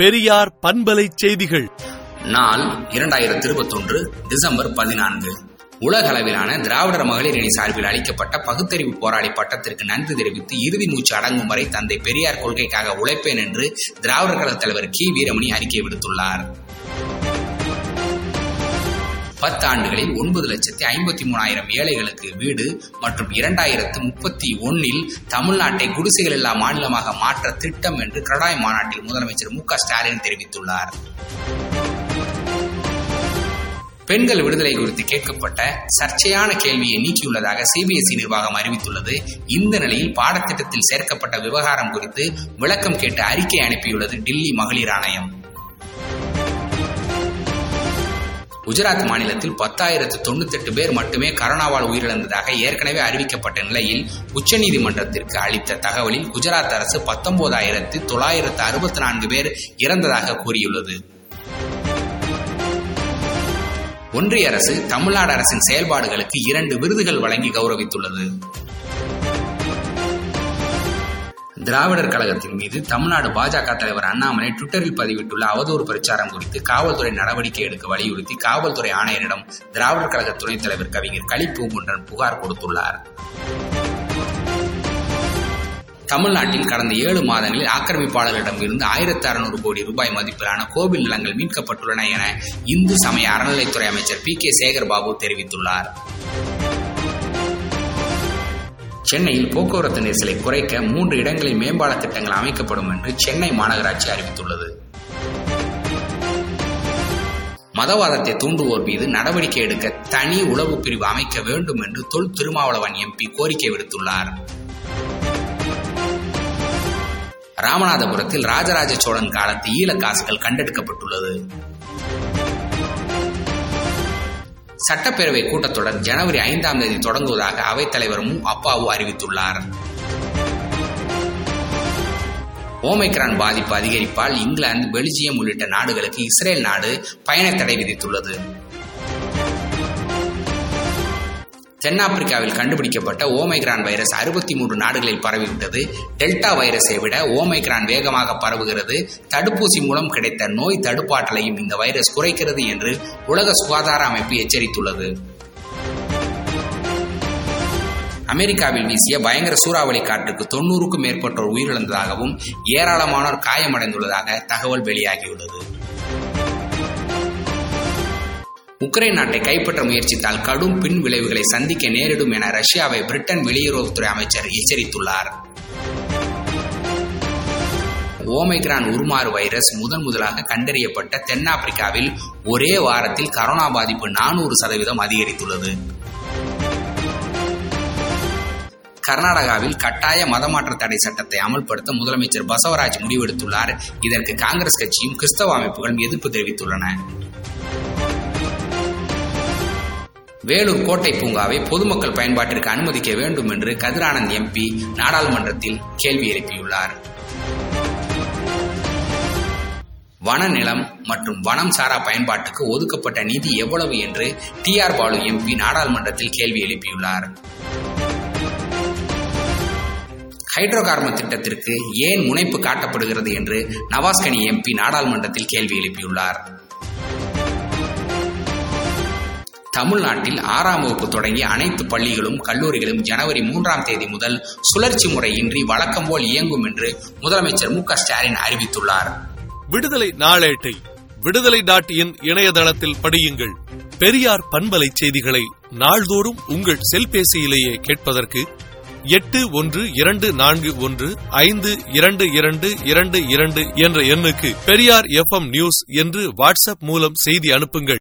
பெரியார் பண்பலை செய்திகள். நாள் இரண்டாயிரத்தி இருபத்தொன்று டிசம்பர் பதினான்கு. உலக அளவிலான திராவிடர் மகளிர் அணி சார்பில் அளிக்கப்பட்ட பகுத்தறிவு போராளி பட்டத்திற்கு நன்றி தெரிவித்து இறுதி மூச்சு அடங்கும் வரை தந்தை பெரியார் கொள்கைக்காக உழைப்பேன் என்று திராவிடர் கழக தலைவர் கி. வீரமணி அறிக்கை விடுத்துள்ளார். பத்து ஆண்டுகளில் ஒன்பது லட்சத்தி ஐம்பத்தி மூணாயிரம் ஏழைகளுக்கு வீடு மற்றும் இரண்டாயிரத்து முப்பத்தி ஒன்னில் தமிழ்நாட்டை குடிசைகள் இல்லா மாநிலமாக மாற்ற திட்டம் என்று கடாய் மாநாட்டில் முதலமைச்சர் மு ஸ்டாலின் தெரிவித்துள்ளார். பெண்கள் விடுதலை குறித்து கேட்கப்பட்ட சர்ச்சையான கேள்வியை நீக்கியுள்ளதாக சிபிஎஸ்இ நிர்வாகம் அறிவித்துள்ளது. இந்த நிலையில் பாடத்திட்டத்தில் சேர்க்கப்பட்ட விவகாரம் குறித்து விளக்கம் கேட்டு அறிக்கை அனுப்பியுள்ளது டில்லி மகளிர் ஆணையம். குஜராத் மாநிலத்தில் பத்தாயிரத்து தொண்ணூத்தி எட்டு பேர் மட்டுமே கரோனாவால் உயிரிழந்ததாக ஏற்கனவே அறிவிக்கப்பட்ட நிலையில் உச்சநீதிமன்றத்திற்கு அளித்த தகவலில் குஜராத் அரசு பத்தொன்பதாயிரத்து தொள்ளாயிரத்து அறுபத்தி நான்கு பேர் இறந்ததாக கூறியுள்ளது. ஒன்றிய அரசு தமிழ்நாடு அரசின் செயல்பாடுகளுக்கு இரண்டு விருதுகள் வழங்கி கௌரவித்துள்ளது. திராவிடர் கழகத்தின் மீது தமிழ்நாடு பாஜக தலைவர் அண்ணாமலை ட்விட்டரில் பதிவிட்டுள்ள அவதூறு பிரச்சாரம் குறித்து காவல்துறை நடவடிக்கை எடுக்க வலியுறுத்தி காவல்துறை ஆணையரிடம் திராவிடர் கழக துணைத் தலைவர் கவிஞர் களி புகார் கொடுத்துள்ளார். தமிழ்நாட்டில் கடந்த ஏழு மாதங்களில் ஆக்கிரமிப்பாளர்களிடம் இருந்து ஆயிரத்தி அறுநூறு கோடி ரூபாய் மதிப்பிலான கோவில் நிலங்கள் மீட்கப்பட்டுள்ளன என இந்து சமய அறநிலைத்துறை அமைச்சர் பி கே சேகர் பாபு தெரிவித்துள்ளார். சென்னையில் போக்குவரத்து நெரிசலை குறைக்க மூன்று இடங்களில் மேம்பால திட்டங்கள் அமைக்கப்படும் என்று சென்னை மாநகராட்சி அறிவித்துள்ளது. மதவாதத்தை தூண்டுவோர் மீது நடவடிக்கை எடுக்க தனி உளவு பிரிவு அமைக்க வேண்டும் என்று தொல் திருமாவளவன் எம்பி கோரிக்கை விடுத்துள்ளார். ராமநாதபுரத்தில் ராஜராஜ சோழன் காலத்து ஈழ காசுகள் கண்டெடுக்கப்பட்டுள்ளது. சட்டப்பேரவை கூட்டத்தொடர் ஜனவரி ஐந்தாம் தேதி தொடங்குவதாக அவைத்தலைவர் மு. அப்பாவு அறிவித்துள்ளார். ஓமைக்ரான் பாதிப்பு அதிகரிப்பால் இங்கிலாந்து பெல்ஜியம் உள்ளிட்ட நாடுகளுக்கு இஸ்ரேல் நாடு பயண தடை விதித்துள்ளது. தென்னாப்பிரிக்காவில் கண்டுபிடிக்கப்பட்ட ஓமைக்ரான் வைரஸ் அறுபத்தி மூன்று நாடுகளில் பரவிவிட்டது. டெல்டா வைரஸை விட ஓமைக்ரான் வேகமாக பரவுகிறது. தடுப்பூசி மூலம் கிடைத்த நோய் தடுப்பாற்றலையும் இந்த வைரஸ் குறைக்கிறது என்று உலக சுகாதார அமைப்பு எச்சரித்துள்ளது. அமெரிக்காவில் வீசிய பயங்கர சூறாவளி காற்றுக்கு தொன்னூறுக்கும் மேற்பட்டோர் உயிரிழந்ததாகவும் ஏராளமானோர் காயமடைந்துள்ளதாக தகவல் வெளியாகியுள்ளது. உக்ரைன் நாட்டை கைப்பற்ற முயற்சித்தால் கடும் பின் விளைவுகளை சந்திக்க நேரிடும் என ரஷ்யாவை பிரிட்டன் வெளியுறவுத்துறை அமைச்சர் எச்சரித்துள்ளார். ஓமைக்ரான் உருமாறு வைரஸ் முதன் முதலாக கண்டறியப்பட்ட தென்னாப்பிரிக்காவில் ஒரே வாரத்தில் கரோனா பாதிப்பு நானூறு சதவீதம் அதிகரித்துள்ளது. கர்நாடகாவில் கட்டாய மதமாற்ற தடை சட்டத்தை அமல்படுத்த முதலமைச்சர் பசவராஜ் முடிவெடுத்துள்ளார். இதற்கு காங்கிரஸ் கட்சியும் கிறிஸ்தவ அமைப்புகளும் எதிர்ப்பு தெரிவித்துள்ளன. வேலூர் கோட்டை பூங்காவை பொதுமக்கள் பயன்பாட்டிற்கு அனுமதிக்க வேண்டும் என்று கதிரானந்த் எம்பி நாடாளுமன்றத்தில் கேள்வி எழுப்பியுள்ளார். வன நிலம் மற்றும் வனம் சாரா பயன்பாட்டுக்கு ஒதுக்கப்பட்ட நிதி எவ்வளவு என்று டி ஆர் பாலு எம்பி நாடாளுமன்றத்தில் கேள்வி எழுப்பியுள்ளார். ஹைட்ரோ கார்பன் திட்டத்திற்கு ஏன் முனைப்பு காட்டப்படுகிறது என்று நவாஸ்கனி எம்பி நாடாளுமன்றத்தில் கேள்வி எழுப்பியுள்ளார். தமிழ்நாட்டில் ஆறாம் வகுப்பு தொடங்கிய அனைத்து பள்ளிகளும் கல்லூரிகளும் ஜனவரி மூன்றாம் தேதி முதல் சுழற்சி முறையின்றி வழக்கம் போல் இயங்கும் என்று முதலமைச்சர் மு ஸ்டாலின் அறிவித்துள்ளார். விடுதலை நாளேட்டை விடுதலை டாட் இன் இணையதளத்தில் படியுங்கள். பெரியார் பண்பலை செய்திகளை நாள்தோறும் உங்கள் செல்பேசியிலேயே கேட்பதற்கு எட்டு ஒன்று இரண்டு நான்கு ஒன்று ஐந்து இரண்டு இரண்டு இரண்டு இரண்டு என்ற எண்ணுக்கு பெரியார் எஃப் நியூஸ் என்று வாட்ஸ்அப் மூலம் செய்தி அனுப்புங்கள்.